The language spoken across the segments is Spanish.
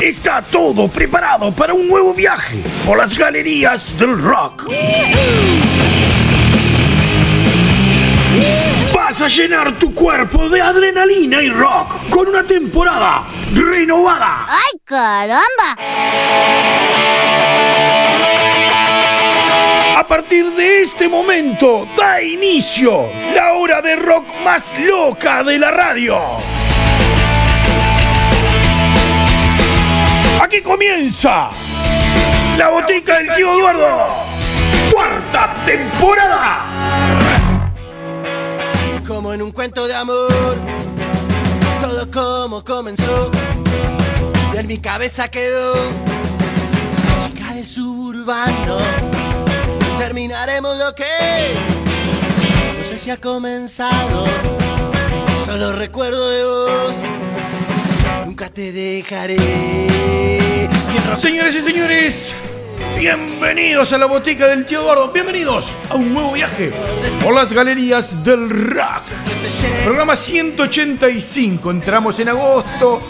Está todo preparado para un nuevo viaje por las galerías del rock. Vas a llenar tu cuerpo de adrenalina y rock con una temporada renovada. ¡Ay, caramba! A partir de este momento da inicio la hora de rock más loca de la radio. Aquí comienza la botica del tío Eduardo. Cuarta temporada. En un cuento de amor, todo como comenzó. Y en mi cabeza quedó chica del suburbano. Terminaremos lo que no sé si ha comenzado. Solo recuerdo de vos, nunca te dejaré. Señores y señores, bienvenidos a la botica del tío Eduardo. Bienvenidos a un nuevo viaje por las galerías del rock. Programa 185. Entramos en agosto,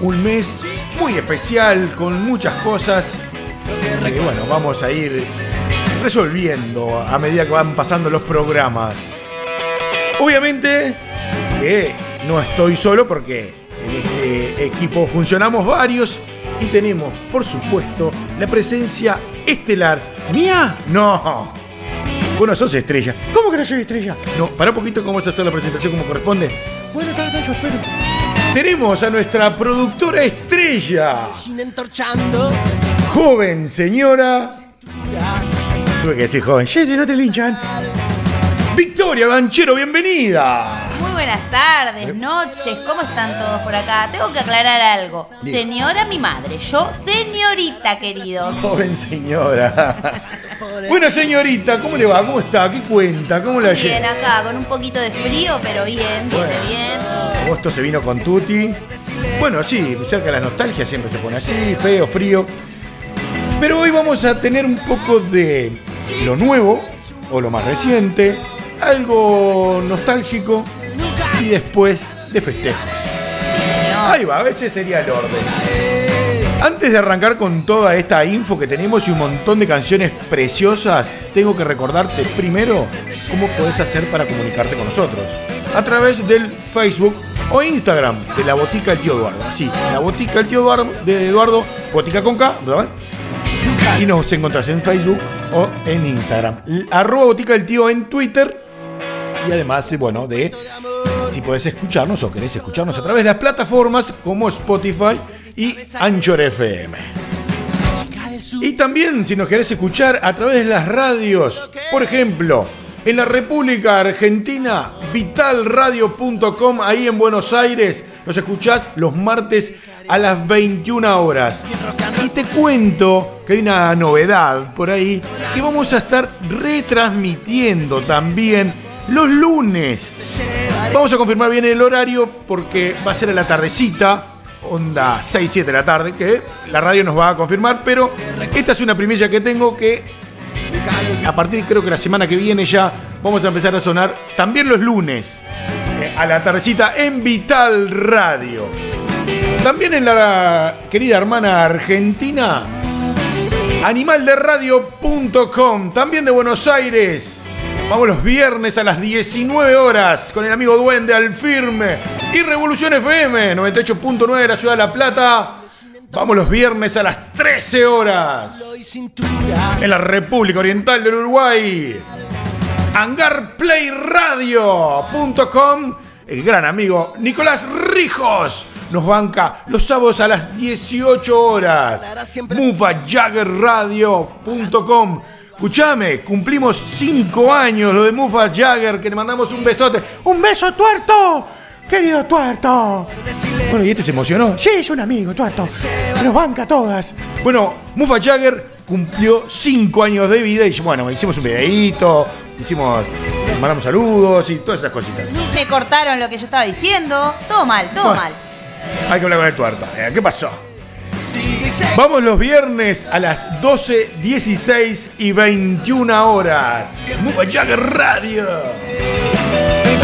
un mes muy especial con muchas cosas. que, bueno, vamos a ir resolviendo a medida que van pasando los programas. Obviamente que no estoy solo porque en este equipo funcionamos varios y tenemos, por supuesto, la presencia estelar. ¿Mía? No. Vos no sos estrella. ¿Cómo que no soy estrella? No, para un poquito cómo vamos a hacer la presentación como corresponde. Bueno, está, está, yo espero. Tenemos a nuestra productora estrella, joven señora. Tuve que decir joven. Jessy, no te linchan. Victoria Ganchero, bienvenida. Buenas tardes, noches, ¿cómo están todos por acá? Tengo que aclarar algo. Señora mi madre, yo señorita, queridos. Joven señora. Bueno, señorita, ¿cómo le va? ¿Cómo está? ¿Qué cuenta? ¿Cómo la Bien lleva? acá, con un poquito de frío, pero bien, bien, bien. Agosto se vino con Tuti. Bueno, sí, cerca de la nostalgia siempre se pone así, feo, frío. Pero hoy vamos a tener un poco de lo nuevo o lo más reciente, algo nostálgico y después de festejo. Ahí va, ese sería el orden. Antes de arrancar con toda esta info que tenemos y un montón de canciones preciosas, tengo que recordarte primero cómo podés hacer para comunicarte con nosotros. A través del Facebook o Instagram de la Botica del Tío Eduardo. Así, la Botica del Tío Eduardo, de Eduardo, Botica con K, ¿verdad? Y nos encontrás en Facebook o en Instagram. Arroba Botica del Tío en Twitter. Y además, eh, bueno, de si podés escucharnos o querés escucharnos a través de las plataformas como Spotify y Anchor FM. Y también si nos querés escuchar a través de las radios, por ejemplo, en la República Argentina, vitalradio.com, ahí en Buenos Aires, nos escuchás los martes a las 21 horas. Y te cuento que hay una novedad por ahí, que vamos a estar retransmitiendo también los lunes. Vamos a confirmar bien el horario porque va a ser a la tardecita, onda 6, 7 de la tarde, que la radio nos va a confirmar, pero esta es una primicia que tengo que a partir creo que la semana que viene ya vamos a empezar a sonar también los lunes eh, a la tardecita en Vital Radio. También en la querida hermana argentina, animalderadio.com, también de Buenos Aires. Vamos los viernes a las 19 horas con el amigo Duende al firme. Y Revolución FM 98.9 de la ciudad de La Plata. Vamos los viernes a las 13 horas en la República Oriental del Uruguay. Hangarplayradio.com. El gran amigo Nicolás Rijos nos banca los sábados a las 18 horas. MufaJaggerRadio.com. Escuchame, cumplimos 5 años lo de Mufa Jagger, que le mandamos un besote. ¡Un beso, tuerto! ¡Querido tuerto! Bueno, ¿y este se emocionó? Sí, es un amigo, tuerto. Nos banca todas. Bueno, Mufa Jagger cumplió 5 años de vida y bueno, hicimos un videíto, hicimos, mandamos saludos y todas esas cositas. Me cortaron lo que yo estaba diciendo. Todo mal, todo Bueno. mal. Hay que hablar con el tuerto. Eh, ¿Qué pasó? Vamos los viernes a las 12, 16 y 21 horas. Mubayag Radio.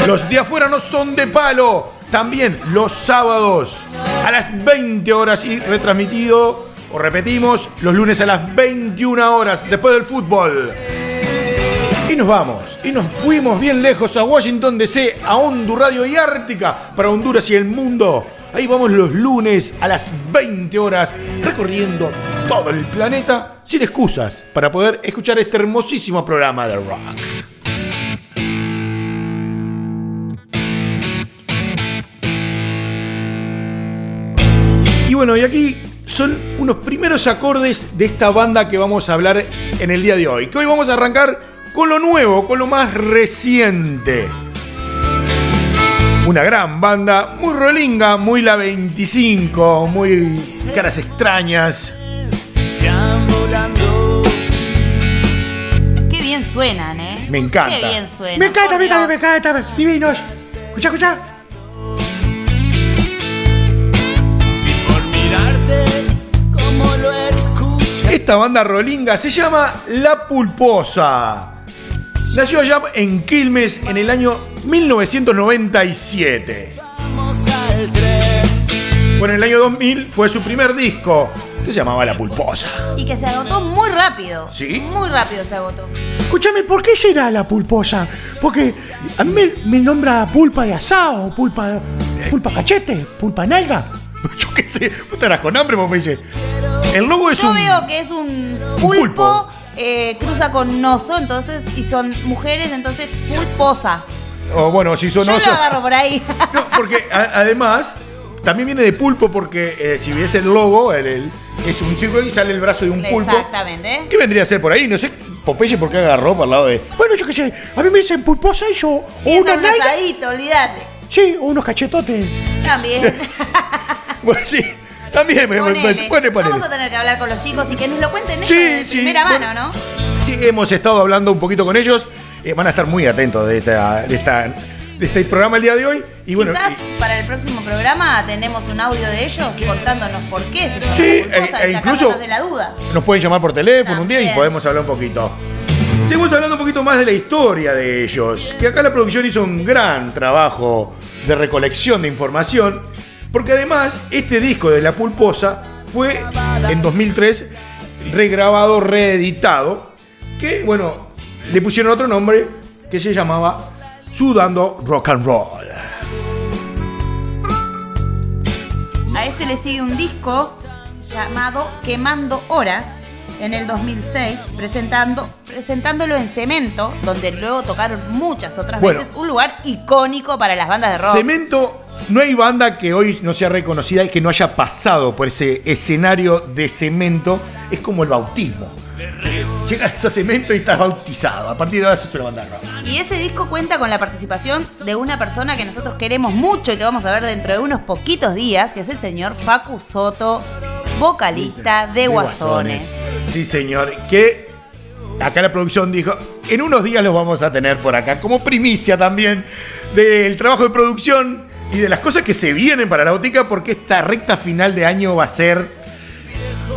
Los de afuera no son de palo. También los sábados a las 20 horas y retransmitido, o repetimos, los lunes a las 21 horas después del fútbol. Y nos vamos, y nos fuimos bien lejos a Washington DC, a Hondu Radio y Ártica, para Honduras y el mundo. Ahí vamos los lunes a las 20 horas, recorriendo todo el planeta sin excusas, para poder escuchar este hermosísimo programa de rock. Y bueno, y aquí son unos primeros acordes de esta banda que vamos a hablar en el día de hoy. Que hoy vamos a arrancar con lo nuevo, con lo más reciente. Una gran banda, muy rolinga, muy la 25, muy caras extrañas. Qué bien suenan, ¿eh? Me encanta. Qué bien suenan. Me encanta, me encanta, me Dios. encanta. Divinos. Escucha, escucha. Esta banda rolinga se llama La Pulposa. Nació allá en Quilmes en el año 1997. Vamos al tren. Bueno, en el año 2000 fue su primer disco. Se llamaba La Pulposa. Y que se agotó muy rápido. ¿Sí? Muy rápido se agotó. Escúchame, ¿por qué será la pulposa? Porque a mí me, me nombra pulpa de asado, pulpa, pulpa cachete, pulpa nalga. Yo qué sé, vos estarás con hambre, Popeye. El logo es Yo un. veo que es un pulpo. pulpo, eh, cruza con noso, entonces, y son mujeres, entonces pulposa. O bueno, si son Yo osos. lo agarro por ahí. No, porque a- además. También viene de pulpo porque eh, si ves el logo, el, el- es un chico y sale el brazo de un pulpo. Exactamente. ¿Qué vendría a ser por ahí? No sé, Popeye por qué agarró por el lado de. Bueno, yo qué sé, a mí me dicen pulposa y yo, Sí, o una un asadito, olvídate. sí, o unos cachetotes. También. Bueno, sí, también me, me, Ponele. me- ponele. Vamos a tener que hablar con los chicos y que nos lo cuenten ellos Sí, de sí, primera bueno. mano, ¿no? Sí, hemos estado hablando un poquito con ellos. Eh, van a estar muy atentos de, esta, de, esta, de este programa el día de hoy. Y bueno, Quizás y- para el próximo programa tenemos un audio de ellos contándonos por qué se Sí, e- e incluso- de la duda. nos pueden llamar por teléfono un día y También. podemos hablar un poquito. Seguimos hablando un poquito más de la historia de ellos. Que acá la producción hizo un gran trabajo de recolección de información. Porque además, este disco de La Pulposa fue en 2003 regrabado, reeditado. Que, bueno, le pusieron otro nombre que se llamaba Sudando Rock and Roll. A este le sigue un disco llamado Quemando Horas en el 2006, presentando, presentándolo en Cemento, donde luego tocaron muchas otras Bueno. veces, un lugar icónico para las bandas de rock. Cemento, no hay banda que hoy no sea reconocida y que no haya pasado por ese escenario de cemento. Es como el bautismo. Llegas a cemento y estás bautizado. A partir de ahora sos una banda rock. Y ese disco cuenta con la participación de una persona que nosotros queremos mucho y que vamos a ver dentro de unos poquitos días, que es el señor Facu Soto, vocalista de, Guasones. Sí, señor. Que acá la producción dijo, en unos días los vamos a tener por acá, como primicia también del trabajo de producción y de las cosas que se vienen para la botica, porque esta recta final de año va a ser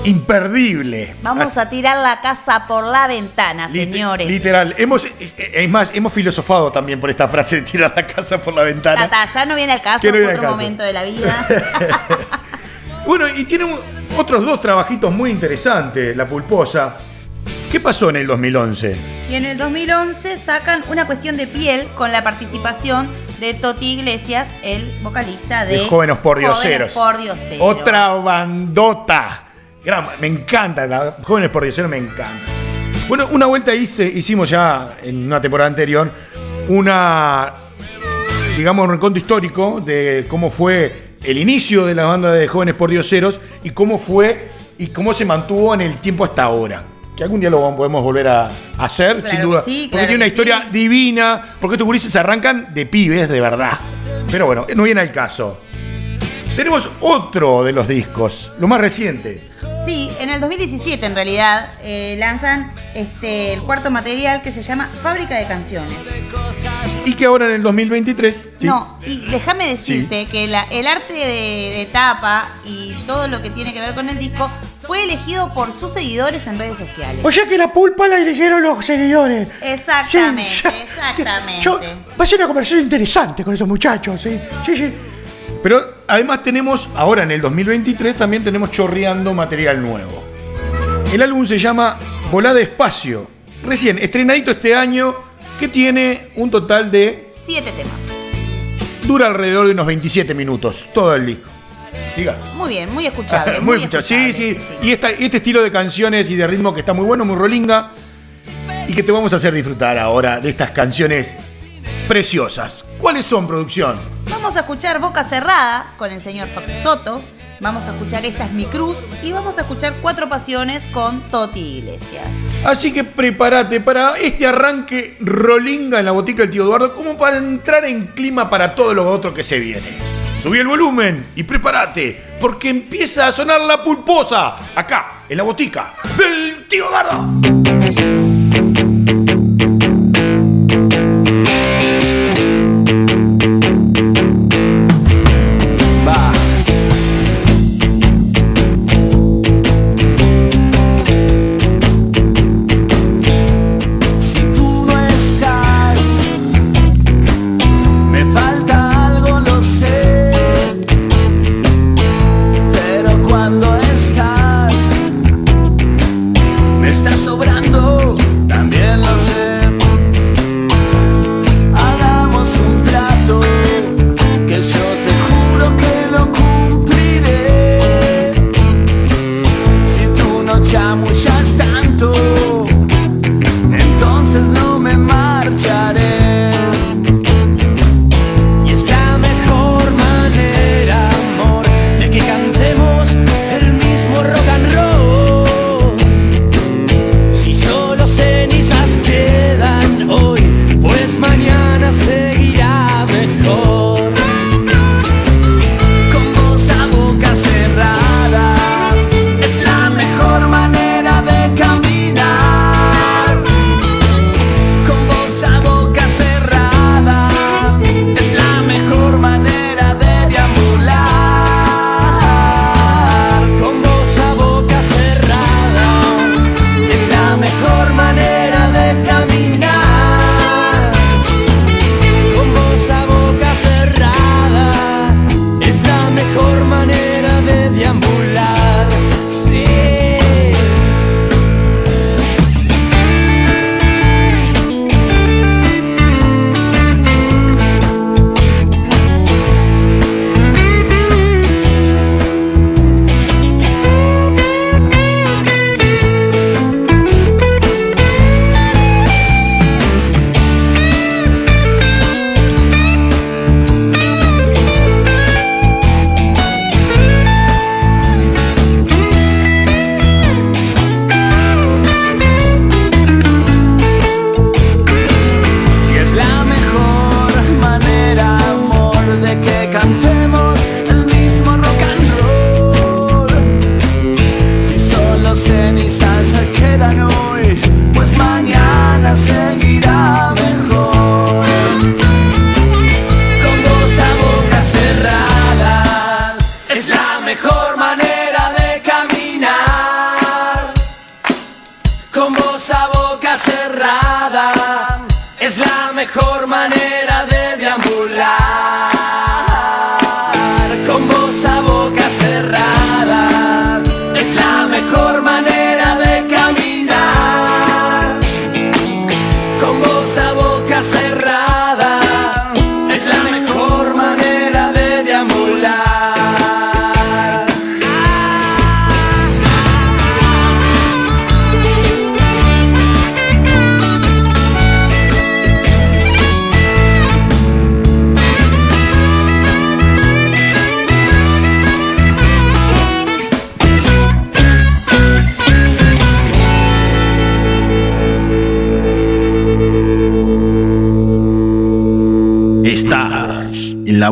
imperdible. Vamos Así- a tirar la casa por la ventana, Lit- señores. Literal. Hemos, eh, es más, hemos filosofado también por esta frase de tirar la casa por la ventana. Tata, ya no viene al caso, Que no otro caso. momento de la vida. Bueno, y tiene un- otros dos trabajitos muy interesantes, La Pulposa. ¿Qué pasó en el 2011? y en el 2011 sacan una cuestión de piel con la participación de Toti Iglesias, el vocalista de, De Jóvenes. Jóvenes Pordioseros. Otra bandota. Gran- me encanta, la Jóvenes por Diosero me encanta. Bueno, una vuelta hice, hicimos ya en una temporada anterior una, digamos, un reconto histórico de cómo fue el inicio de la banda de Jóvenes por Dioseros y cómo fue y cómo se mantuvo en el tiempo hasta ahora. Que algún día lo podemos volver a hacer, Claro sin duda. sí, porque tiene una historia sí. divina, porque estos gurises arrancan de pibes, de verdad. Pero bueno, no viene al caso. Tenemos otro de los discos, lo más reciente. Sí, en el 2017 en realidad eh, lanzan este, el cuarto material que se llama Fábrica de Canciones. y que ahora en el 2023... ¿sí? No, y déjame decirte que la- el arte de, de tapa y todo lo que tiene que ver con el disco fue elegido por sus seguidores en redes sociales. O sea que la pulpa la eligieron los seguidores. Exactamente, Sí, ya- exactamente. Yo- va a ser una conversación interesante con esos muchachos, ¿sí? Sí, sí. Pero además tenemos, ahora en el 2023, también tenemos chorreando material nuevo. El álbum se llama Volá Espacio. Recién estrenadito este año, que tiene un total de. Siete temas. dura alrededor de unos 27 minutos, todo el disco. Diga. Muy bien, muy escuchable. muy escuchado. Sí, escuchable, sí. Y esta- y este estilo de canciones y de ritmo que está muy bueno, muy rolinga. Y que te vamos a hacer disfrutar ahora de estas canciones preciosas. ¿Cuáles son, producción? Vamos a escuchar Boca Cerrada con el señor Facu Soto. Vamos a escuchar Esta es mi cruz. Y vamos a escuchar Cuatro Pasiones con Toti Iglesias. Así que prepárate para este arranque rolinga en la botica del tío Eduardo, como para entrar en clima para todo lo otro que se viene. Subí el volumen y prepárate, porque empieza a sonar la pulposa acá, en la botica del tío Eduardo.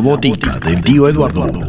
Botica del tío Eduardo.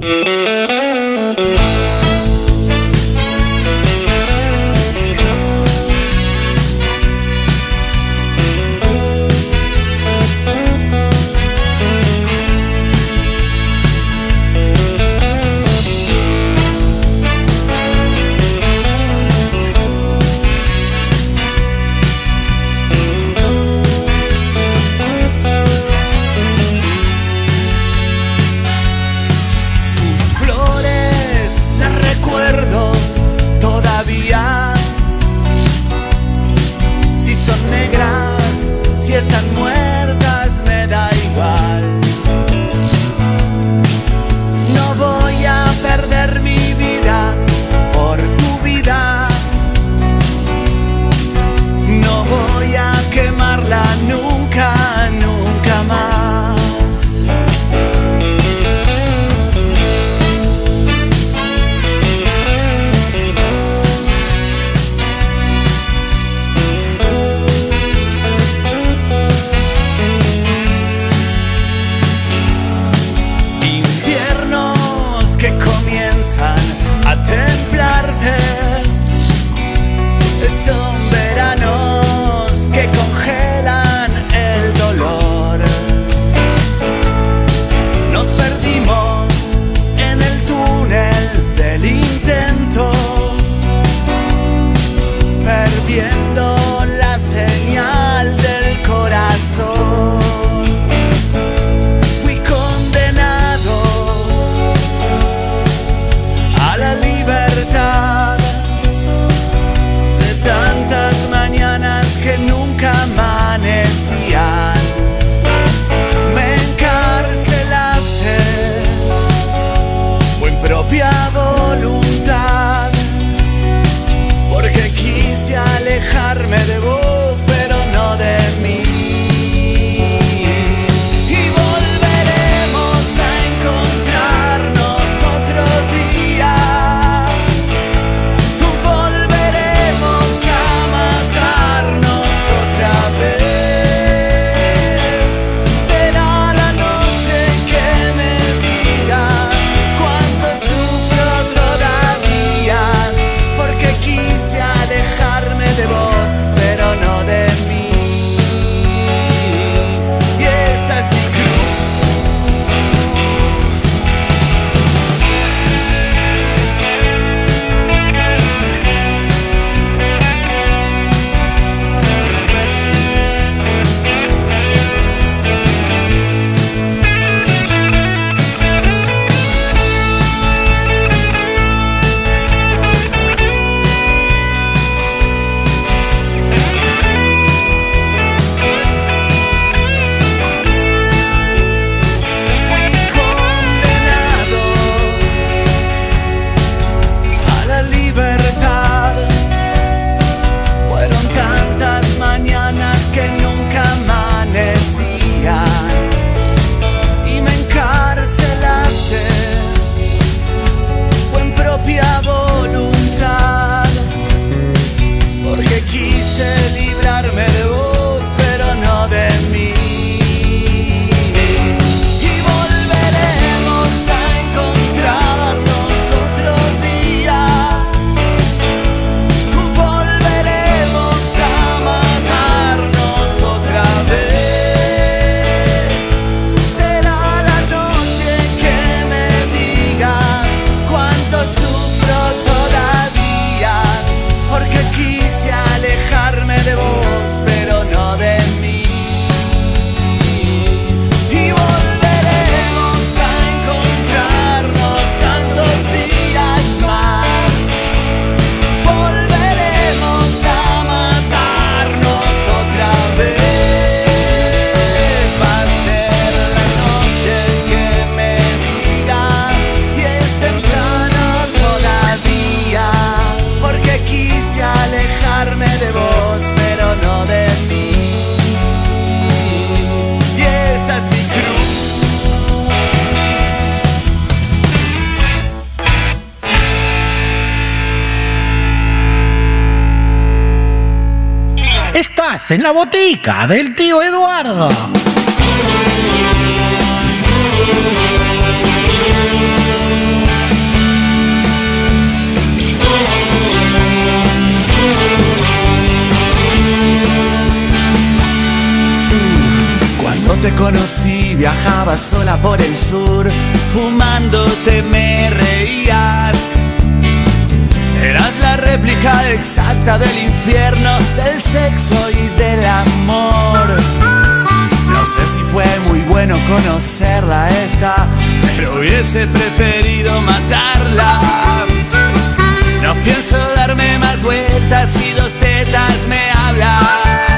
En la botica del tío Eduardo. Cuando te conocí viajaba sola por el sur, fumándote me reías. Eras la réplica exacta del infierno, del sexo y del amor. No sé si fue muy bueno conocerla esta, pero hubiese preferido matarla. No pienso darme más vueltas si dos tetas me hablan.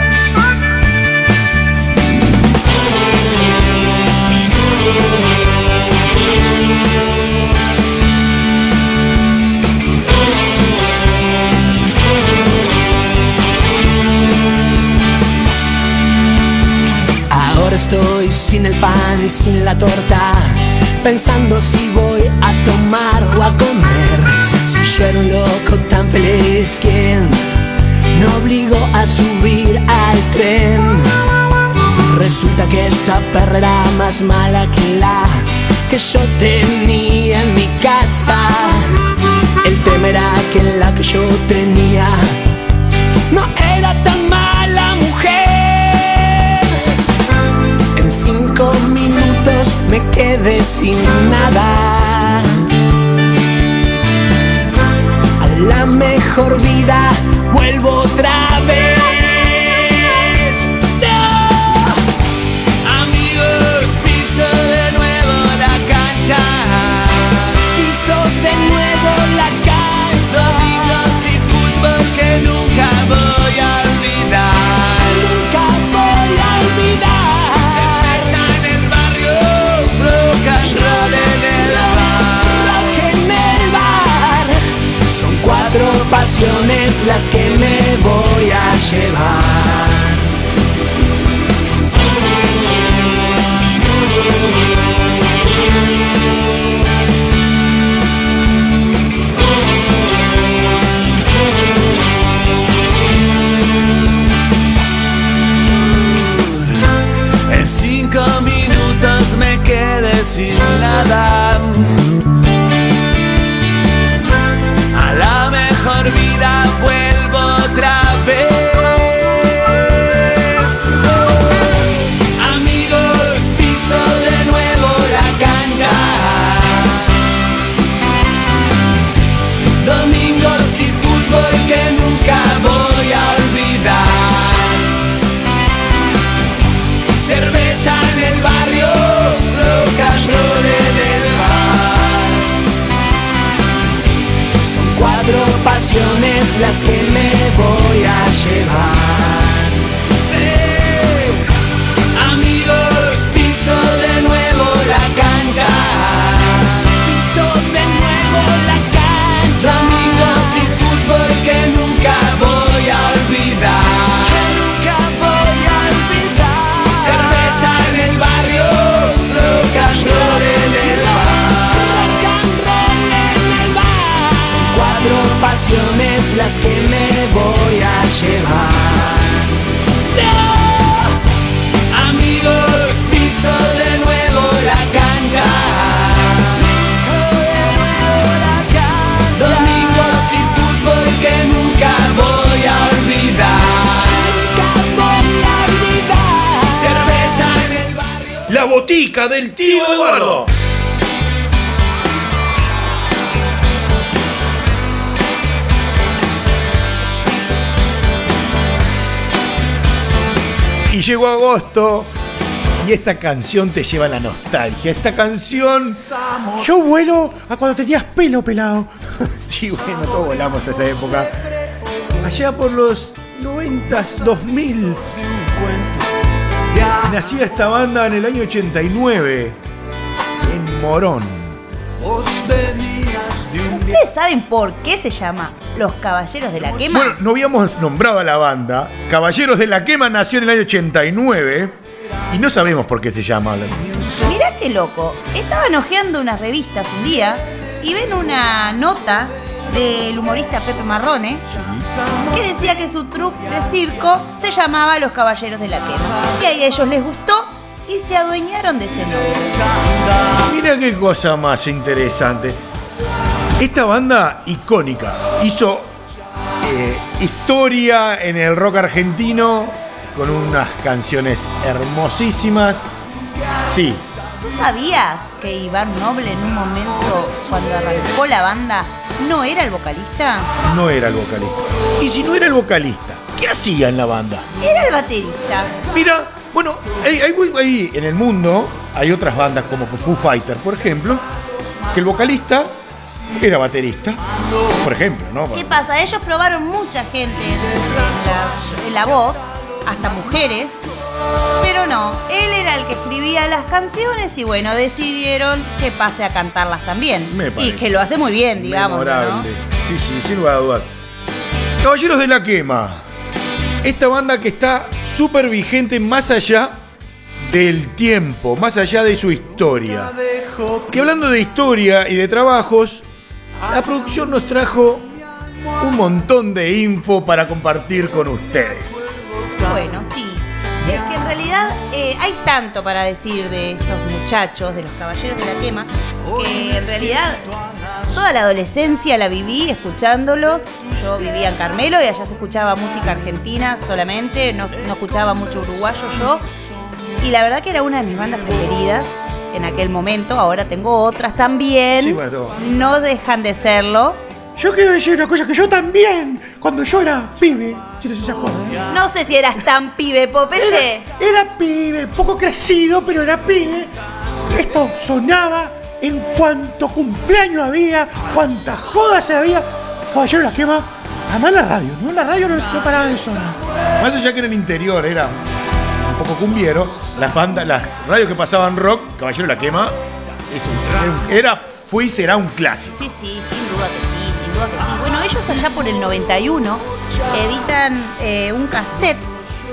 Sin el pan y sin la torta, pensando si voy a tomar o a comer. Si yo era un loco tan feliz, ¿quién me obligó a subir al tren? Resulta que esta perra era más mala que la que yo tenía en mi casa. El tema era que la que yo tenía no era tan mala mujer. Cinco minutos me quedé sin nada. A la mejor vida vuelvo otra pasiones las que me voy a llevar. En cinco minutos me quedé sin nada. Vida vuelvo las que me voy a llevar. Las que me voy a llevar. No. Amigos, piso de nuevo la cancha. Piso. Domingos y fútbol que. Nunca voy a olvidar. Cerveza en el barrio. La botica del tío Eduardo. Llegó agosto y esta canción te lleva a la nostalgia. Esta canción, Yo vuelo a cuando tenías pelo pelado. sí, bueno, todos volamos a esa época. Allá por los 90s, 2000, nacía esta banda en el año 89 en Morón. ¿Ustedes saben por qué se llama Los Caballeros de la Quema? Bueno, no habíamos nombrado a la banda. Caballeros de la Quema nació en el año 89 y no sabemos por qué se llama. Mirá qué loco. Estaban hojeando unas revistas un día y ven una nota del humorista Pepe Marrone, que decía que su troupe de circo se llamaba Los Caballeros de la Quema. Y ahí a ellos les gustó y se adueñaron de ese nombre. Mira qué cosa más interesante. Esta banda icónica hizo eh, historia en el rock argentino con unas canciones hermosísimas. Sí, ¿Tú sabías que Iván Noble en un momento, cuando arrancó la banda, no era el vocalista? no era el vocalista. Y si no era el vocalista, ¿qué hacía en la banda? Era el baterista. Mira, bueno, hay, hay- hay- en el mundo hay otras bandas como Foo Fighter, por ejemplo, que el vocalista era baterista, por ejemplo, ¿no? ¿Qué pasa? Ellos probaron mucha gente en, la, en la voz, hasta mujeres, pero no, él era el que escribía las canciones y bueno, decidieron que pase a cantarlas también. Me y que lo hace muy bien, digamos. ¿no? Sí, sí, sin lugar a dudar. Caballeros de la Quema. Esta banda que está súper vigente más allá del tiempo, más allá de su historia. Que hablando de historia y de trabajos, la producción nos trajo un montón de info para compartir con ustedes. Bueno, sí. Es que en realidad eh, hay tanto para decir de estos muchachos, de los caballeros de la quema, que en realidad toda la adolescencia la viví escuchándolos. Yo vivía en Carmelo y allá se escuchaba música argentina solamente, no, no escuchaba mucho uruguayo yo. Y la verdad que era una de mis bandas preferidas en aquel momento. Ahora tengo otras también. Sí, bueno. No dejan de serlo. Yo quiero decir una cosa que yo también, cuando yo era pibe, si no se acuerdan. ¿eh? No sé si eras tan pibe, Popeye. Era, era pibe, poco crecido, pero era pibe. Esto sonaba en cuanto cumpleaños había, cuántas jodas había. Caballero la quema. Además la radio, ¿no? La radio no, no paraba de sonar. Más allá que en el interior era poco las bandas, las radios que pasaban rock, Caballero la Quema, es un- era, fue y será un clásico. Sí, sí, sin duda que sí, sin duda que sí. Bueno, ellos allá por el 91 editan eh, un cassette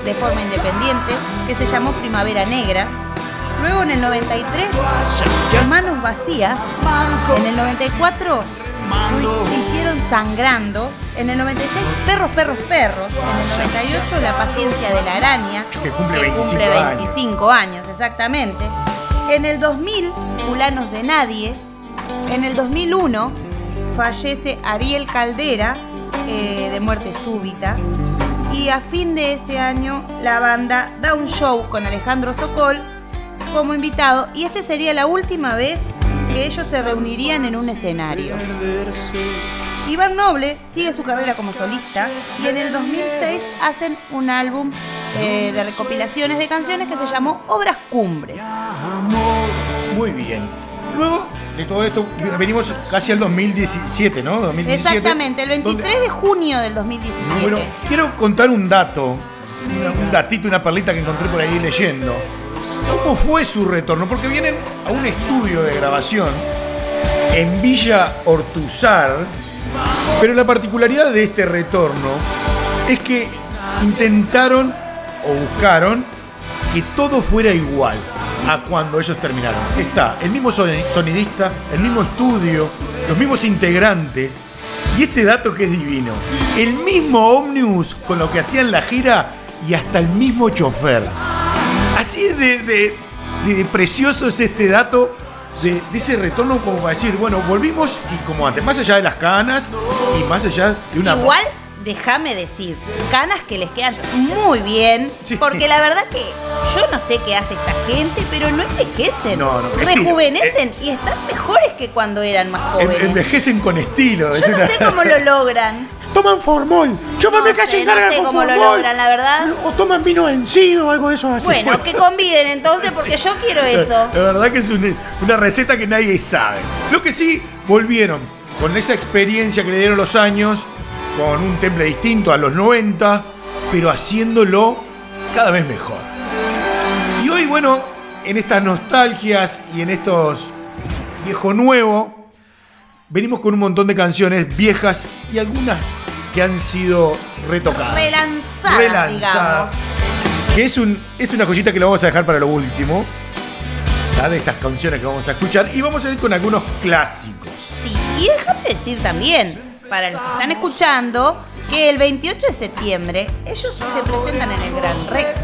de forma independiente que se llamó Primavera Negra. Luego en el 93, Manos Vacías. En el 94 lo hicieron Sangrando. En el 96, Perros, Perros, Perros. En el 98, La Paciencia de la Araña. Que cumple 25 cumple años. 25 años, exactamente. En el 2000, Fulanos de Nadie. En el 2001 fallece Ariel Caldera eh, de muerte súbita. Y a fin de ese año la banda da un show con Alejandro Sokol como invitado. Y esta sería la última vez que ellos se reunirían en un escenario. Iván Noble sigue su carrera como solista y en el 2006 hacen un álbum eh, de recopilaciones de canciones que se llamó Obras Cumbres. Muy bien. Luego de todo esto, venimos casi al 2017, ¿no? 2017, Exactamente, el 23 de junio del 2017. Bueno, quiero contar un dato, un datito, una perlita que encontré por ahí leyendo. ¿Cómo fue su retorno? Porque vienen a un estudio de grabación en Villa Ortuzar, pero la particularidad de este retorno es que intentaron o buscaron que todo fuera igual a cuando ellos terminaron. Está el mismo soni- sonidista, el mismo estudio, los mismos integrantes. Y este dato que es divino, el mismo ómnibus con lo que hacían la gira y hasta el mismo chofer. Así de, de- de precioso es este dato de, de ese retorno como para decir, bueno, volvimos y como antes, más allá de las canas y más allá de una... Igual, déjame decir, canas que les quedan muy bien, Sí. porque la verdad que yo no sé qué hace esta gente, pero no envejecen, No, no, rejuvenecen y están mejores que cuando eran más En- jóvenes. envejecen con estilo. es Yo no una- sé cómo lo logran. Toman formol. Yo No me casi sé, no encargan sé con cómo lo formol. logran, la verdad. O toman vino vencido o algo de eso así. Bueno, que conviden entonces, porque yo quiero eso. La verdad que es una, una receta que nadie sabe. Lo que sí, volvieron con esa experiencia que le dieron los años, con un temple distinto a los 90, pero haciéndolo cada vez mejor. Y hoy, bueno, en estas nostalgias y en estos viejo nuevo, venimos con un montón de canciones viejas y algunas que han sido retocadas. Relanzadas, Relanzadas. Que es, un, es una joyita que lo vamos a dejar para lo último. ¿tá? De estas canciones que vamos a escuchar. Y vamos a ir con algunos clásicos. Sí, y déjame decir también para los que están escuchando que el 28 de septiembre ellos se presentan en el Gran Rex.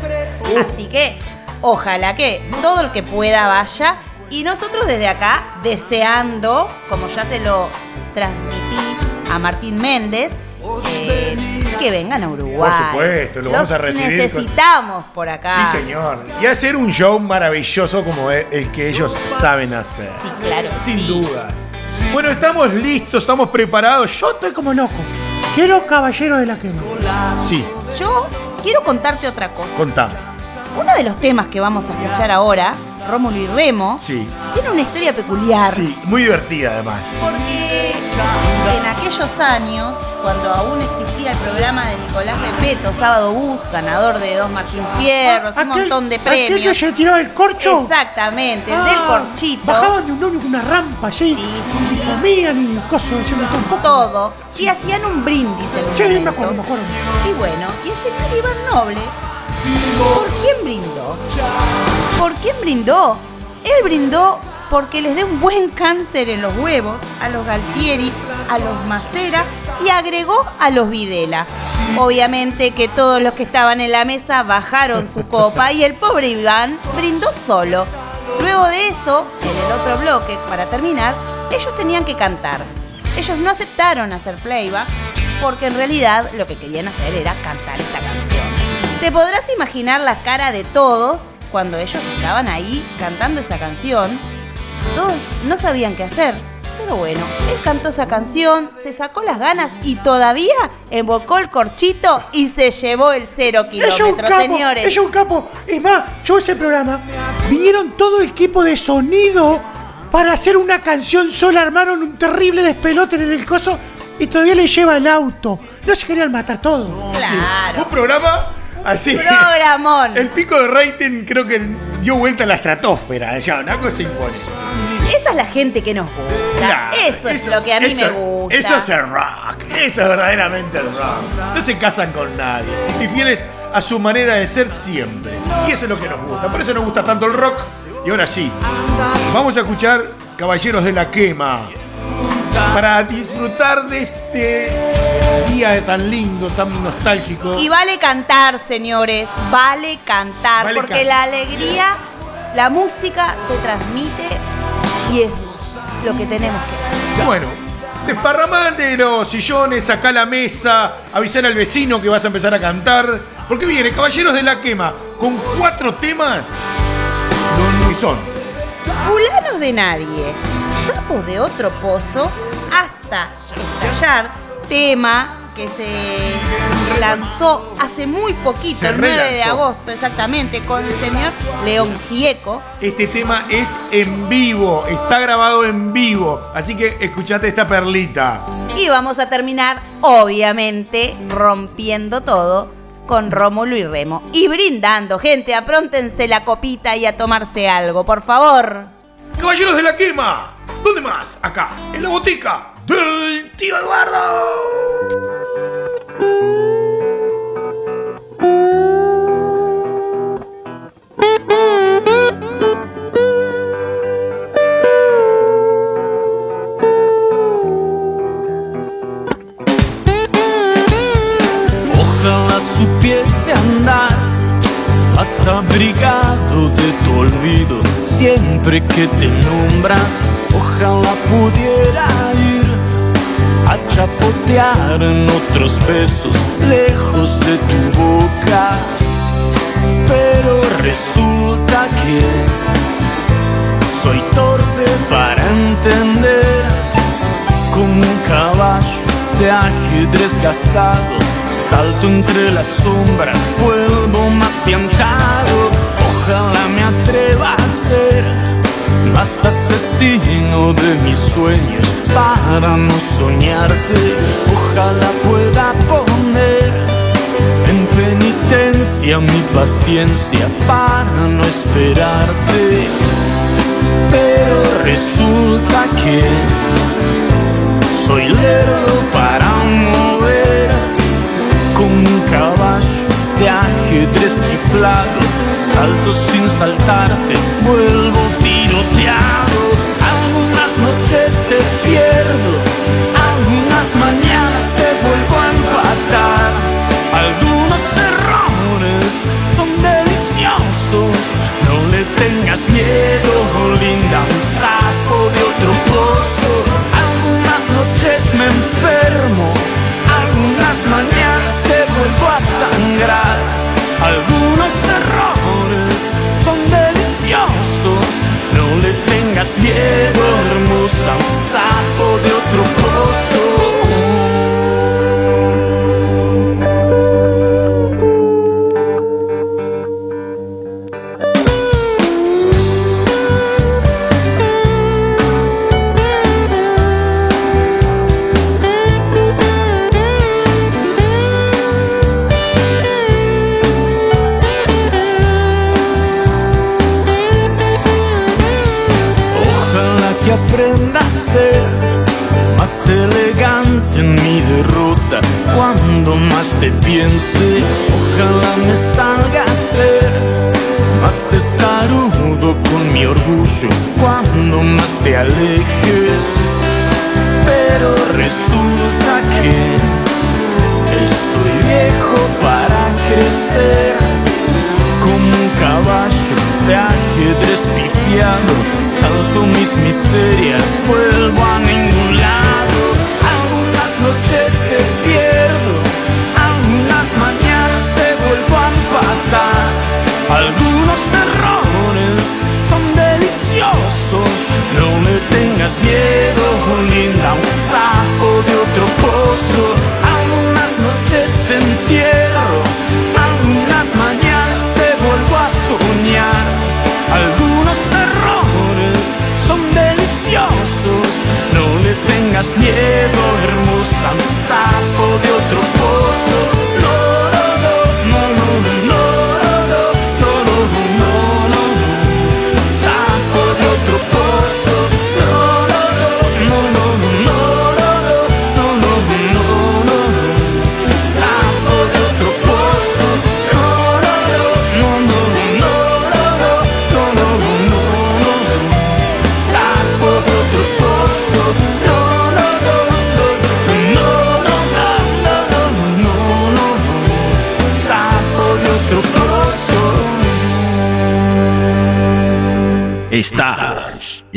Así que ojalá que todo el que pueda vaya. Y nosotros desde acá, deseando, como ya se lo transmití a Martín Méndez, eh, que vengan a Uruguay. Por supuesto, lo vamos a recibir con- Necesitamos por acá. Sí, señor. Y hacer un show maravilloso como es el que ellos saben hacer. Sí, claro. Sin sí. dudas. Bueno, estamos listos, estamos preparados. Yo Yo estoy como loco. Quiero caballero de la quema. sí, Yo quiero contarte otra cosa. contame. Uno de los temas que vamos a escuchar ahora, Rómulo y Remo, Sí. tiene una historia peculiar. Sí, muy divertida además. Porque en aquellos años, cuando aún existía el programa de Nicolás Repeto, Sábado Bus, ganador de dos Martín Fierros, un Aquel- montón de Aquel que premios. se tiraba el corcho. Exactamente, el Ah, del corchito. Bajaban de un ómnibus una rampa así. Sí, sí. Y comían y cosas, todo un poco. todo. Y hacían un brindis en Sí, me acuerdo, me acuerdo. Y bueno, y el señor Iván Noble, ¿por quién brindó? ¿Por quién brindó? Él brindó porque les dé un buen cáncer en los huevos a los Galtieri, a los Macera y agregó a los Videla. Obviamente que todos los que estaban en la mesa bajaron su copa y el pobre Iván brindó solo. Luego de eso, en el otro bloque, para terminar, ellos tenían que cantar. Ellos no aceptaron hacer playback porque en realidad lo que querían hacer era cantar esta canción. Te podrás imaginar la cara de todos cuando ellos estaban ahí cantando esa canción. Todos no sabían qué hacer. Pero bueno, él cantó esa canción, se sacó las ganas y todavía embocó el corchito y se llevó el cero Ella es un kilómetros, capo, señores. es un capo. Es más, yo ese programa, vinieron todo el equipo de sonido para hacer una canción sola, armaron un terrible despelote en el coso y todavía le lleva el auto. No se querían matar todos. Claro. un programa así. Programón. El pico de rating creo que dio vuelta a la estratosfera. Ya, una cosa imponente. Esa es la gente que nos gusta. Eso es lo que a mí eso- me gusta. Eso es el rock. Eso es verdaderamente el rock. No se casan con nadie. Y fieles a su manera de ser siempre. Y eso es lo que nos gusta. Por eso nos gusta tanto el rock. Y ahora sí, vamos a escuchar Caballeros de la Quema. Para disfrutar de este día tan lindo, tan nostálgico. Y vale cantar, señores, vale cantar, Vale porque la alegría, la música se transmite y es lo que tenemos que hacer. Bueno, desparramar de los sillones, saca la mesa, avisar al vecino que vas a empezar a cantar. Porque viene Caballeros de la Quema con cuatro temas. Y son Fulanos de nadie, sapos de otro pozo, hasta estallar, tema que se lanzó hace muy poquito, Se el 9 de agosto exactamente, con el señor León Gieco. Este tema es en vivo, está grabado en vivo. Así que escuchate esta perlita. Y vamos a terminar, obviamente, rompiendo todo con Rómulo y Remo. Y brindando, gente, apróntense la copita y a tomarse algo, por favor. Caballeros de la Quema. ¿Dónde más? Acá, en la botica del tío Eduardo. Ojalá supiese andar, más abrigado de tu olvido siempre que te nombran. Ojalá pudiera ir a chapotear en otros besos lejos de tu boca. Resulta que soy torpe para entender como un caballo de ajedrez gastado. Salto entre las sombras, vuelvo más piantado. Ojalá me atreva a ser más asesino de mis sueños para no soñarte. Ojalá pueda poner penitencia mi paciencia para no esperarte. Pero resulta que soy lerdo para mover como un caballo de ajedrez chiflado. Salto sin saltarte, vuelvo tiroteado. Algunas noches te pierdo, tengas miedo, linda, un saco de otro pozo. Algunas noches me enfermo, algunas mañanas te vuelvo a sangrar. Algunos errores son deliciosos, no le tengas miedo, hermosa, un saco de otro pozo.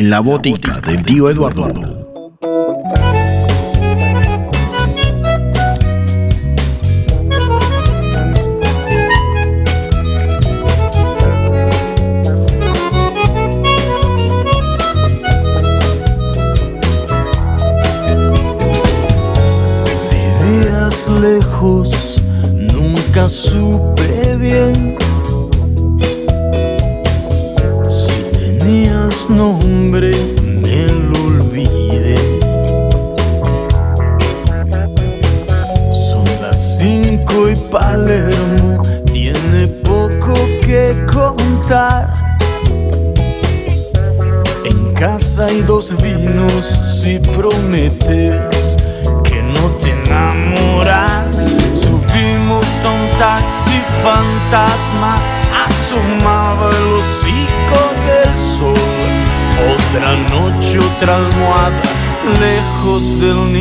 en la botica del tío Eduardo. Vivías lejos, nunca supe. still need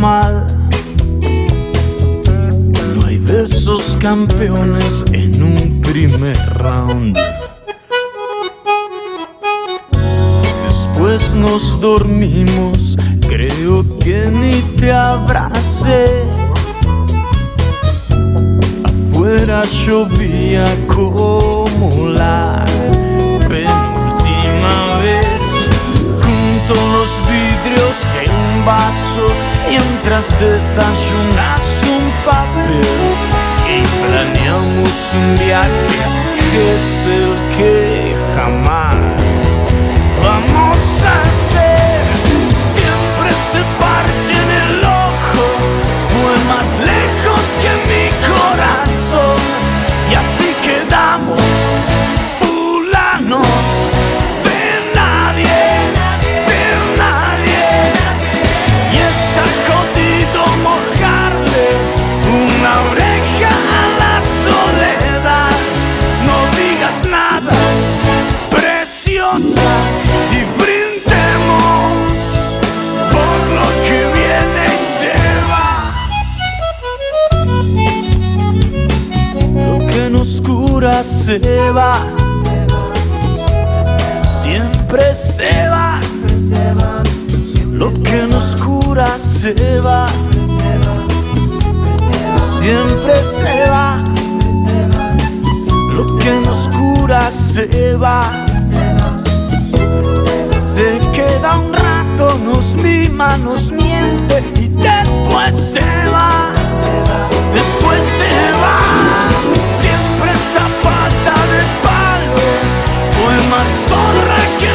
mal. No hay besos campeones en un primer round. Después nos dormimos, creo que ni te abracé. Afuera llovía como la penúltima vez. Junto los vidrios de un vaso mientras desayunas un papel y planeamos un viaje que es el que jamás vamos a hacer. Siempre este parche en el ojo fue más lejos que mi corazón y así. Se va, siempre se va. Lo que nos cura se va, siempre se va. Lo que nos cura se va. Se queda un rato, nos mima, nos miente y después se va. Después se va. Fue más zorra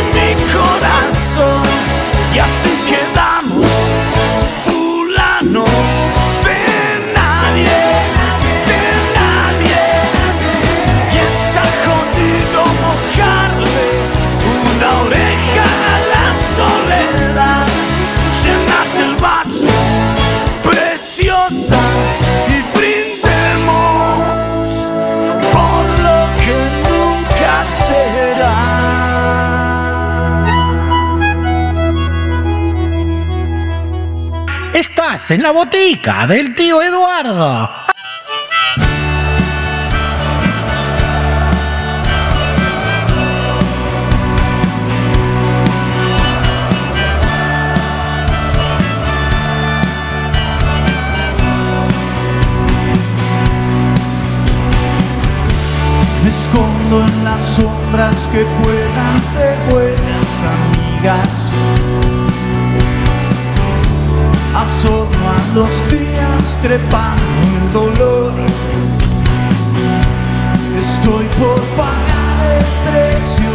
En la botica del tío Eduardo. Me escondo en las sombras que puedan ser buenas. Asomo a los días trepando el dolor. Estoy por pagar el precio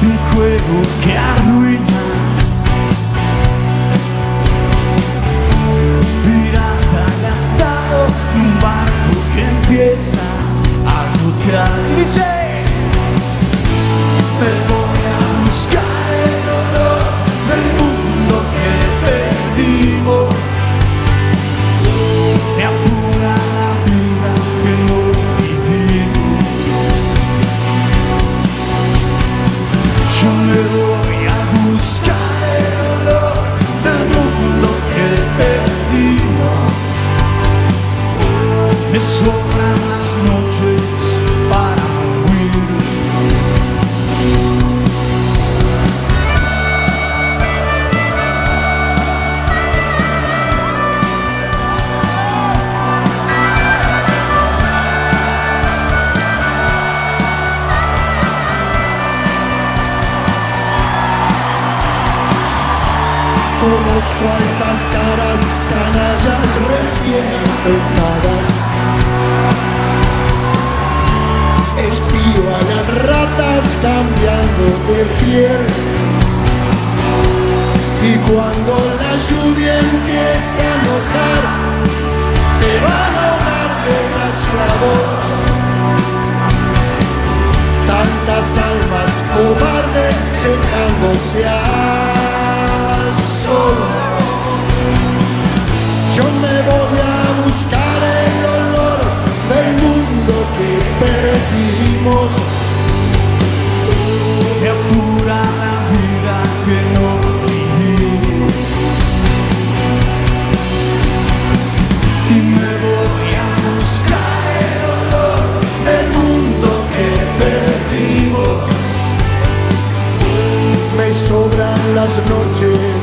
de un juego que arruina. Pirata gastado en un barco que empieza a gotear y dice Me sobran las noches para huir. Conozco esas caras, canallas recién cambiando de piel. Y cuando la lluvia empieza a mojar, se van a ahogar demasiado. Tantas almas cobardes secándose al sol. Yo me voy a las noches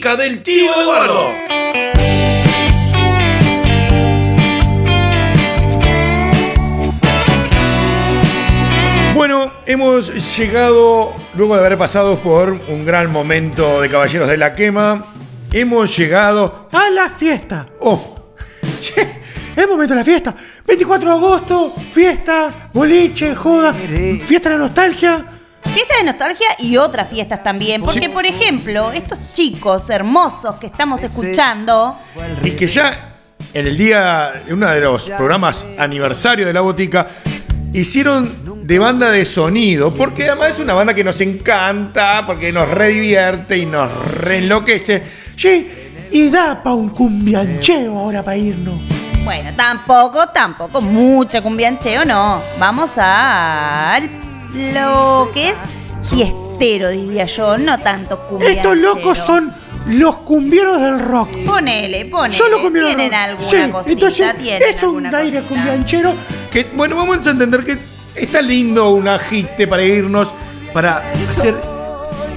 del tío Eduardo. Bueno, hemos llegado, luego de haber pasado por un gran momento de Caballeros de la Quema, hemos llegado a la fiesta. ¡Oh! Es momento de la fiesta. 24 de agosto, fiesta, boliche, joda, fiesta de la nostalgia. Fiestas de nostalgia y otras fiestas también. Porque, por ejemplo, estos chicos hermosos que estamos escuchando. Y que ya en el día, en uno de los programas aniversario de la botica, hicieron de banda de sonido. Porque además es una banda que nos encanta, porque nos redivierte y nos reenloquece. Sí, y da pa' un cumbiancheo ahora para irnos. Bueno, tampoco, tampoco, mucho cumbiancheo no. Vamos al lo que es fiestero, diría yo, no tanto cumbiancheo. Estos locos son los cumbieros del rock. Ponele, ponele. Cumbieros Tienen alguna Sí, cosita, entonces tienen es un alguna aire cosita. cumbianchero. Que, bueno, vamos a entender que está lindo un agite para irnos, para hacer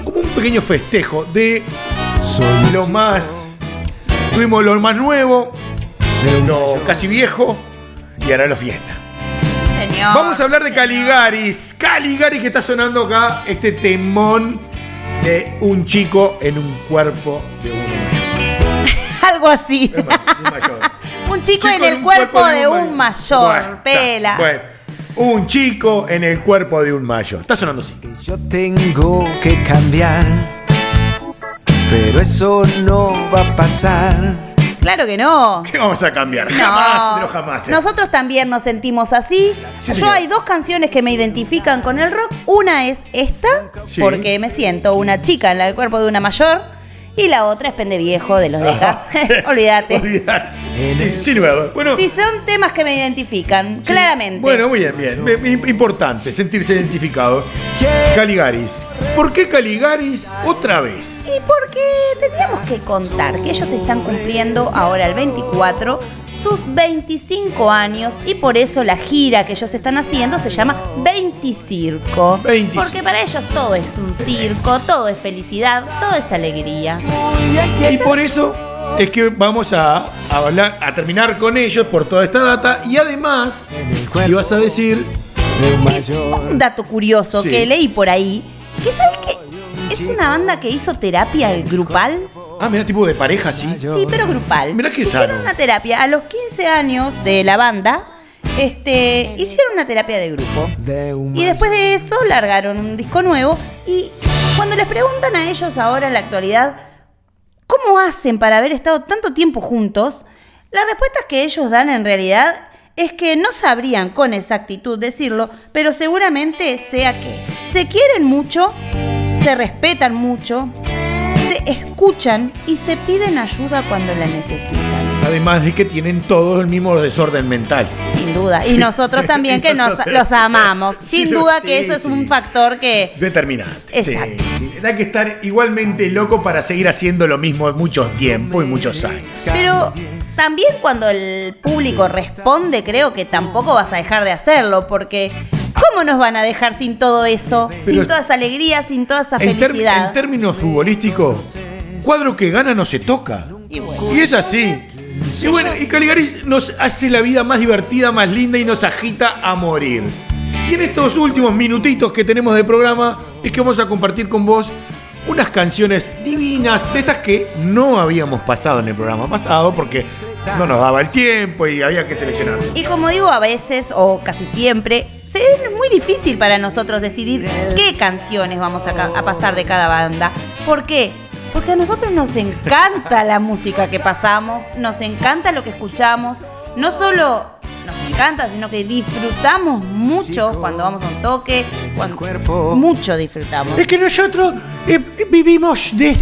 como un pequeño festejo de lo más. Tuvimos lo más nuevo, lo casi viejo y ahora lo fiesta. Señor, Vamos a hablar de señor. Caligaris. Caligaris que está sonando acá, este temón de un chico en un cuerpo de uno mayor. Algo así. De un mayor. un chico, en el cuerpo, de un ma- mayor. Bueno, pela. Bueno, un chico en el cuerpo de un mayor. Está sonando así. Yo tengo que cambiar, pero eso no va a pasar. Claro que no. ¿Qué vamos a cambiar? No. Jamás los jamás. Nosotros también nos sentimos así. Sí, Yo señor. hay dos canciones que me identifican con el rock. Una es esta, Sí. porque me siento una chica en el cuerpo de una mayor. Y la otra es Pende Viejo de los Deca. Olvídate. Olvídate. Sí, sin lugar. Bueno, Si son temas que me identifican, sí. claramente. Bueno, muy bien, bien. Im- Importante sentirse identificados. Caligaris. ¿Por qué Caligaris otra vez? Y porque teníamos que contar que ellos están cumpliendo ahora el 24 sus 25 años y por eso la gira que ellos están haciendo se llama 20 Circo. 20 Porque para ellos todo es un circo, todo es felicidad, todo es alegría. Y por eso es que vamos a, a hablar, a terminar con ellos por toda esta data. Y además, ibas a decir. De un mayor. Un dato curioso Sí. que leí por ahí, que sabes que es una banda que hizo terapia grupal. Ah, mira, tipo de pareja, sí. Sí, pero grupal. Mirá qué hicieron sano. una terapia a los 15 años de la banda. Este, hicieron una terapia de grupo. De un Y después de eso largaron un disco nuevo y cuando les preguntan a ellos ahora en la actualidad cómo hacen para haber estado tanto tiempo juntos, la respuesta que ellos dan en realidad es que no sabrían con exactitud decirlo, pero seguramente sea que se quieren mucho, se respetan mucho, escuchan y se piden ayuda cuando la necesitan. Además de que tienen todos el mismo desorden mental. Sin duda. Y nosotros también que nos, los amamos. Sin Sí, duda sí, que eso es sí. un factor que... Determinante. Exacto. sí. Hay que estar igualmente loco para seguir haciendo lo mismo mucho tiempo y muchos años. Pero también cuando el público responde, creo que tampoco vas a dejar de hacerlo, porque ¿cómo nos van a dejar sin todo eso? Pero- sin toda esa alegría, sin toda esa En, felicidad. en términos futbolísticos, cuadro que gana no se toca. Y bueno. Y es así. Y bueno, y Caligaris nos hace la vida más divertida, más linda y nos agita a morir. Y en estos últimos minutitos que tenemos de programa es que vamos a compartir con vos unas canciones divinas, de estas que no habíamos pasado en el programa pasado porque no nos daba el tiempo y había que seleccionar. Y como digo, a veces, o casi siempre, es muy difícil para nosotros decidir qué canciones vamos a, pasar de cada banda. ¿Por qué? Porque a nosotros nos encanta la música que pasamos, nos encanta lo que escuchamos, no solo nos encanta, sino que disfrutamos mucho cuando vamos a un toque, cuando, mucho disfrutamos. Es que nosotros eh, vivimos de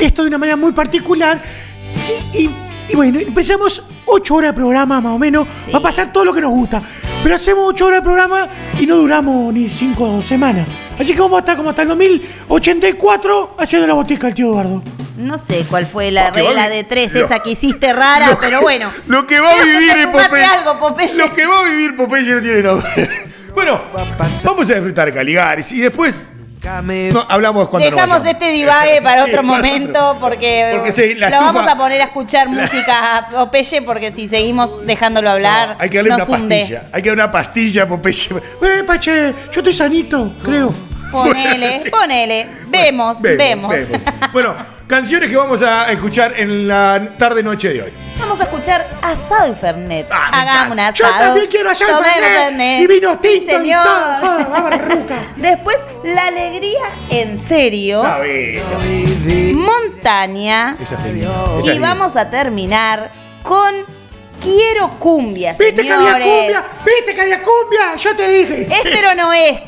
esto de una manera muy particular y, y- y bueno, empezamos ocho horas de programa más o menos, Sí. va a pasar todo lo que nos gusta, pero hacemos ocho horas de programa y no duramos ni cinco semanas. Así que vamos a estar como hasta el 2084 haciendo la botica al tío Eduardo. No sé cuál fue la Porque regla de tres lo- esa que hiciste rara, que- pero bueno. Lo que va a que vivir fumaste Popeye. algo, Popeye. Lo que va a vivir Popeye no tiene nombre. Bueno, vamos a disfrutar Caligaris y después no, hablamos cuando Dejamos este divague para otro momento porque, Porque sí, la lo estufa- vamos a poner a escuchar música a Popeye porque si seguimos dejándolo hablar Hay que darle nos una hunde. pastilla. Hay que darle una pastilla a Popeye. Eh, Pache, yo estoy sanito, creo. Ponele, Sí. ponele. Vemos, vemos. Bueno, canciones que vamos a escuchar en la tarde-noche de hoy. Vamos a escuchar Asado y Fernet. Ah, me Hagamos un encanta. asado. Yo también quiero hacer tomemos Fernet y vino Sí, tinto y señor. todo. Ruca. Después, La Alegría en serio. Sabelo. Montaña. Esa es. Esa Y vamos a terminar con Quiero cumbia, ¿Viste que había señores. cumbia? ¿Viste que había cumbia? Yo te dije. Es pero no es.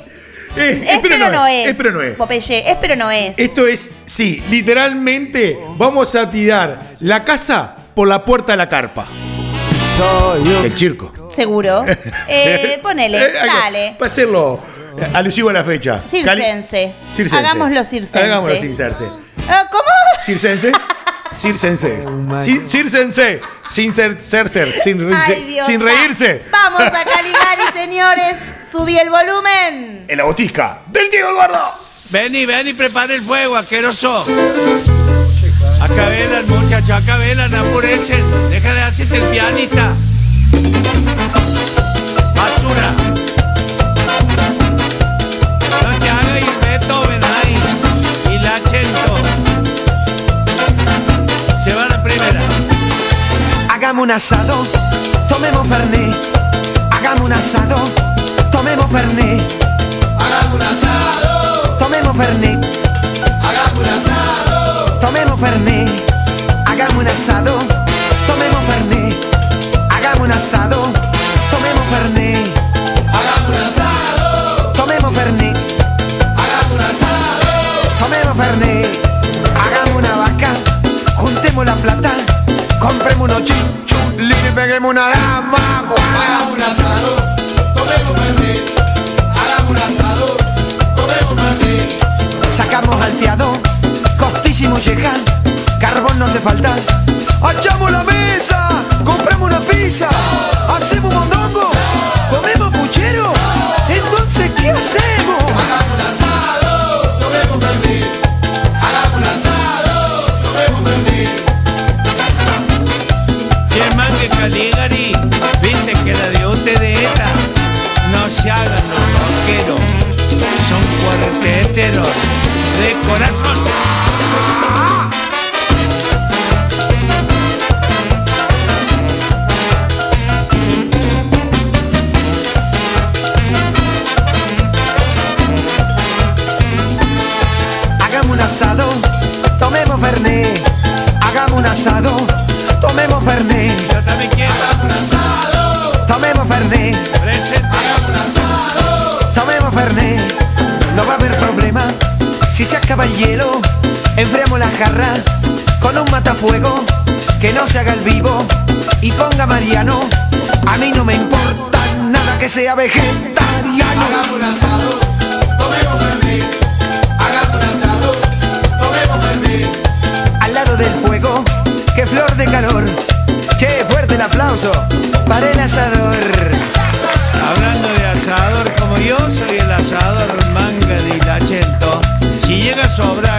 Eh, Es pero no es. Es pero no es. Popeye, es pero no es. Esto es, sí, literalmente vamos a tirar la casa por la puerta de la carpa. El circo. Seguro. Eh, ponele, Eh, dale. Para hacerlo alusivo a la fecha. Circense. Circense. Hagámoslo circense. Hagámoslo circense. Ah, ¿Cómo? Circense. Circense. Cir- Circense. Sin ser, ser, ser. Sin, reírse- Ay, Dios. sin reírse. Va- Vamos a Caligari, señores. Subí el volumen. En la botisca del tío Eduardo. Ven y ven y prepara el fuego, asqueroso. Acá velan, muchachos, acá velan, apurecen. Deja de hacerte el pianista. Un asado, tomemos Fernet. Hagamos un asado, tomemos Fernet. Hagamos un asado, Tomemos Fernet, hagamos un asado, tomemos Fernet. Hagamos un asado, tomemos Fernet. Hagamos un asado, tomemos Fernet. Compremos unos chinchulis y peguemos una dama. hagamos un asado, tomemos Fernet, hagamos un asado, tomemos Fernet, Sacamos al fiado, costísimo llega, carbón no hace falta. ¡Echamos la mesa! ¡Compramos una pizza! ¡Hacemos mondongo! ¡Comemos puchero! Entonces, ¿qué hacemos? hagamos un asado, Caligari, viste que la de ustedes esta no se hagan los rockeros, son cuarteteros de corazón. Hagamos un asado, tomemos Fernet. Hagamos un asado, tomemos Fernet. Tomemos Fernet. No va a haber problema si se acaba el hielo. Enfriamos la jarra con un matafuego que no se haga el vivo y ponga Mariano. A mí no me importa nada que sea vegetariano. Hagamos un asado, tomemos Fernet, hagamos un asado, tomemos Fernet. al lado del fuego, que flor de calor. Fuerte el aplauso para el asador. Hablando de asador, como yo soy el asador manga de Ilachento, si llega a sobrar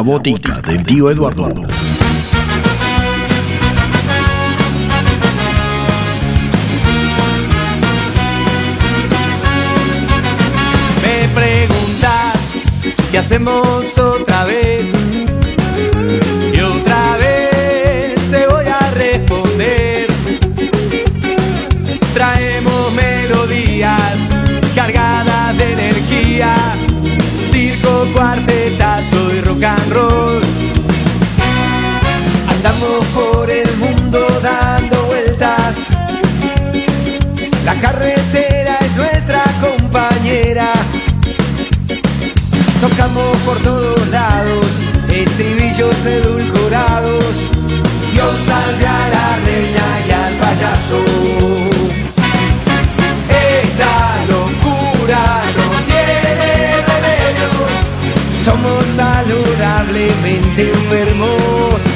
la botica del tío Eduardo. Me preguntas qué hacemos rock and roll. Andamos por el mundo dando vueltas. La carretera es nuestra compañera. Tocamos por todos lados, estribillos edulcorados. Dios salve a la reina y al payaso. Esta locura no tiene remedio. Somos saludablemente enfermos.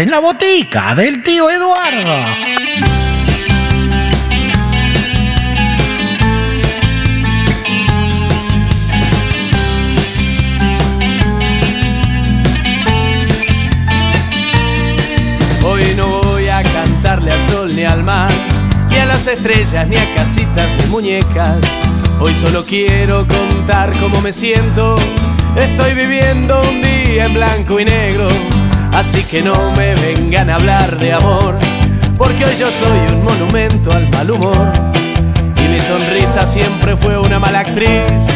En la botica del tío Eduardo. Hoy no voy a cantarle al sol ni al mar, ni a las estrellas, ni a casitas de muñecas. Hoy solo quiero contar cómo me siento. Estoy viviendo un día en blanco y negro, así que no me vengan a hablar de amor, porque hoy yo soy un monumento al mal humor. Y mi sonrisa siempre fue una mala actriz.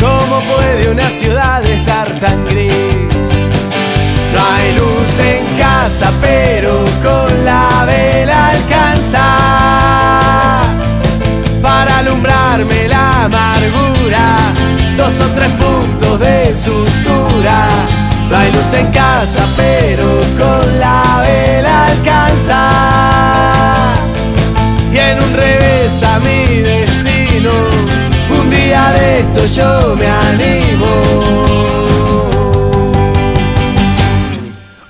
¿Cómo puede una ciudad estar tan gris? No hay luz en casa, pero con la vela alcanza para alumbrarme la amargura. Dos o tres puntos de sutura. No hay luz en casa, pero con la vela alcanza. Y en un revés a mi destino, un día de esto yo me animo.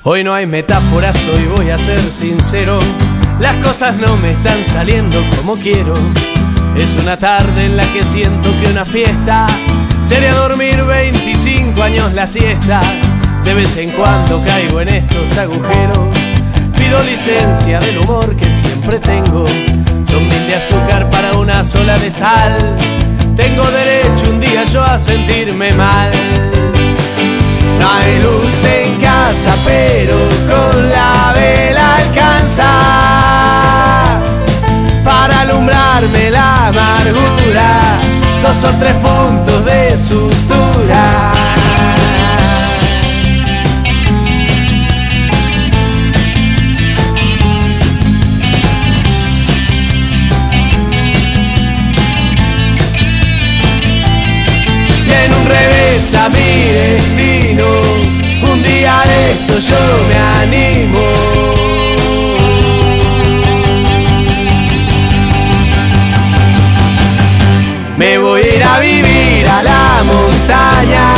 Hoy no hay metáforas, hoy voy a ser sincero. Las cosas no me están saliendo como quiero. Es una tarde en la que siento que una fiesta sería dormir 25 años la siesta. De vez en cuando caigo en estos agujeros. Pido licencia del humor que siempre tengo. Son mil de azúcar para una sola de sal. Tengo derecho un día yo a sentirme mal. No hay luz en casa, pero con la vela alcanza para alumbrarme la amargura. Dos o tres puntos de sutura. Y en un revés a mi destino, un día de esto yo me animo. Me voy a ir a vivir a la montaña,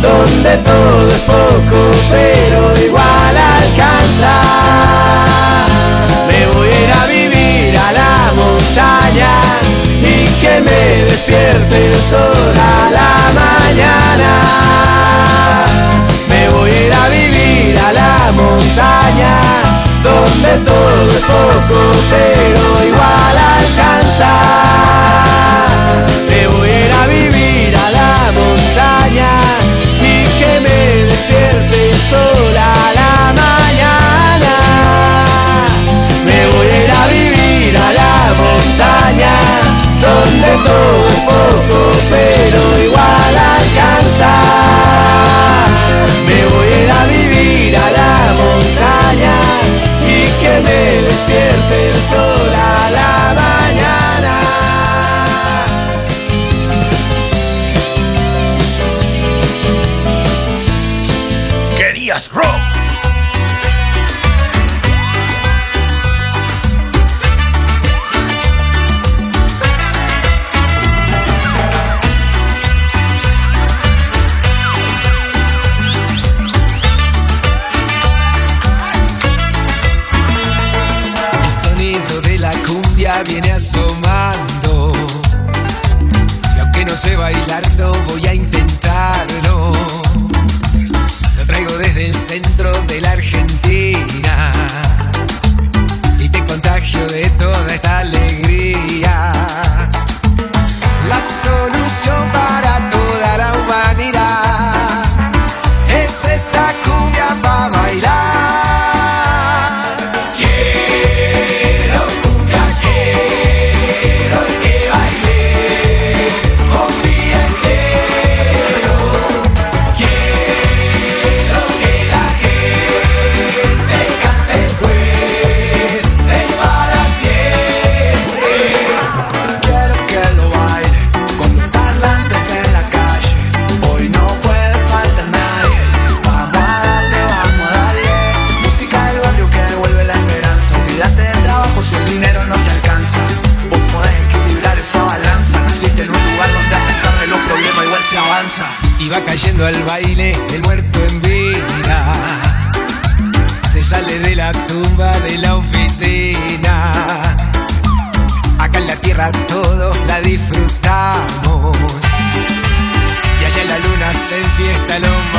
donde todo es poco, pero igual alcanza. Me voy a ir a vivir a la y que me despierte el sol a la mañana. Me voy a ir a vivir a la montaña, donde todo es poco, pero igual alcanza. Me voy a ir a vivir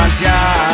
Yeah.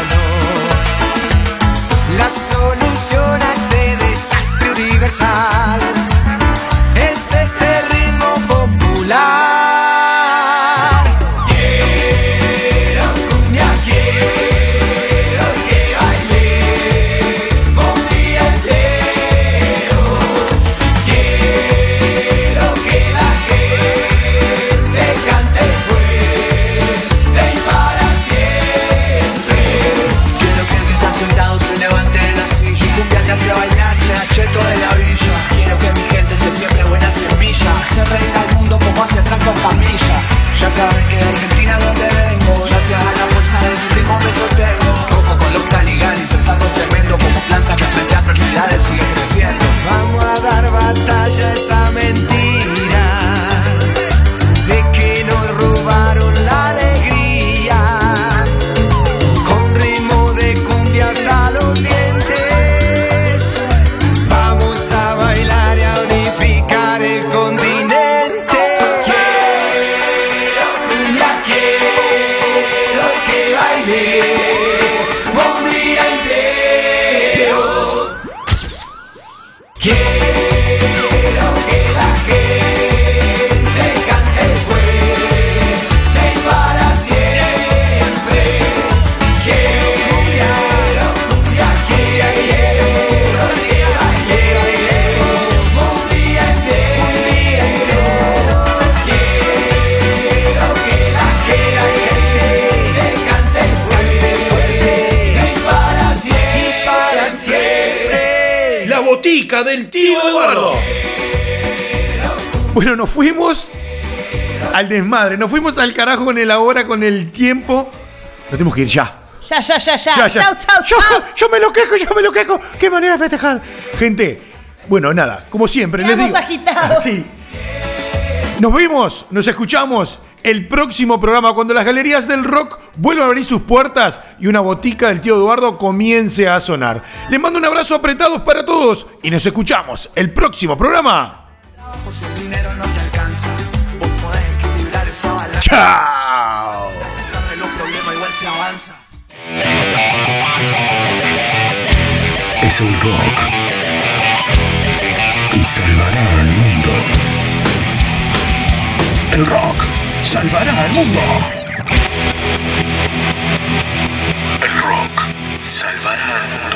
Bueno, nos fuimos al desmadre. Nos fuimos al carajo con el ahora, con el tiempo. Nos tenemos que ir ya. Ya, ya, ya, ya. ya, ya. Chau, chau, yo, chau. Yo, me lo quejo, yo me lo quejo. Qué manera de festejar. Gente, bueno, nada, como siempre, Quedamos les digo. agitados. Sí. Nos vimos, nos escuchamos el próximo programa, cuando las galerías del rock vuelvan a abrir sus puertas y una botica del tío Eduardo comience a sonar. Les mando un abrazo apretados para todos y nos escuchamos el próximo programa. Chao. Es el rock y salvará al mundo. El rock salvará al mundo. El rock salvará al mundo.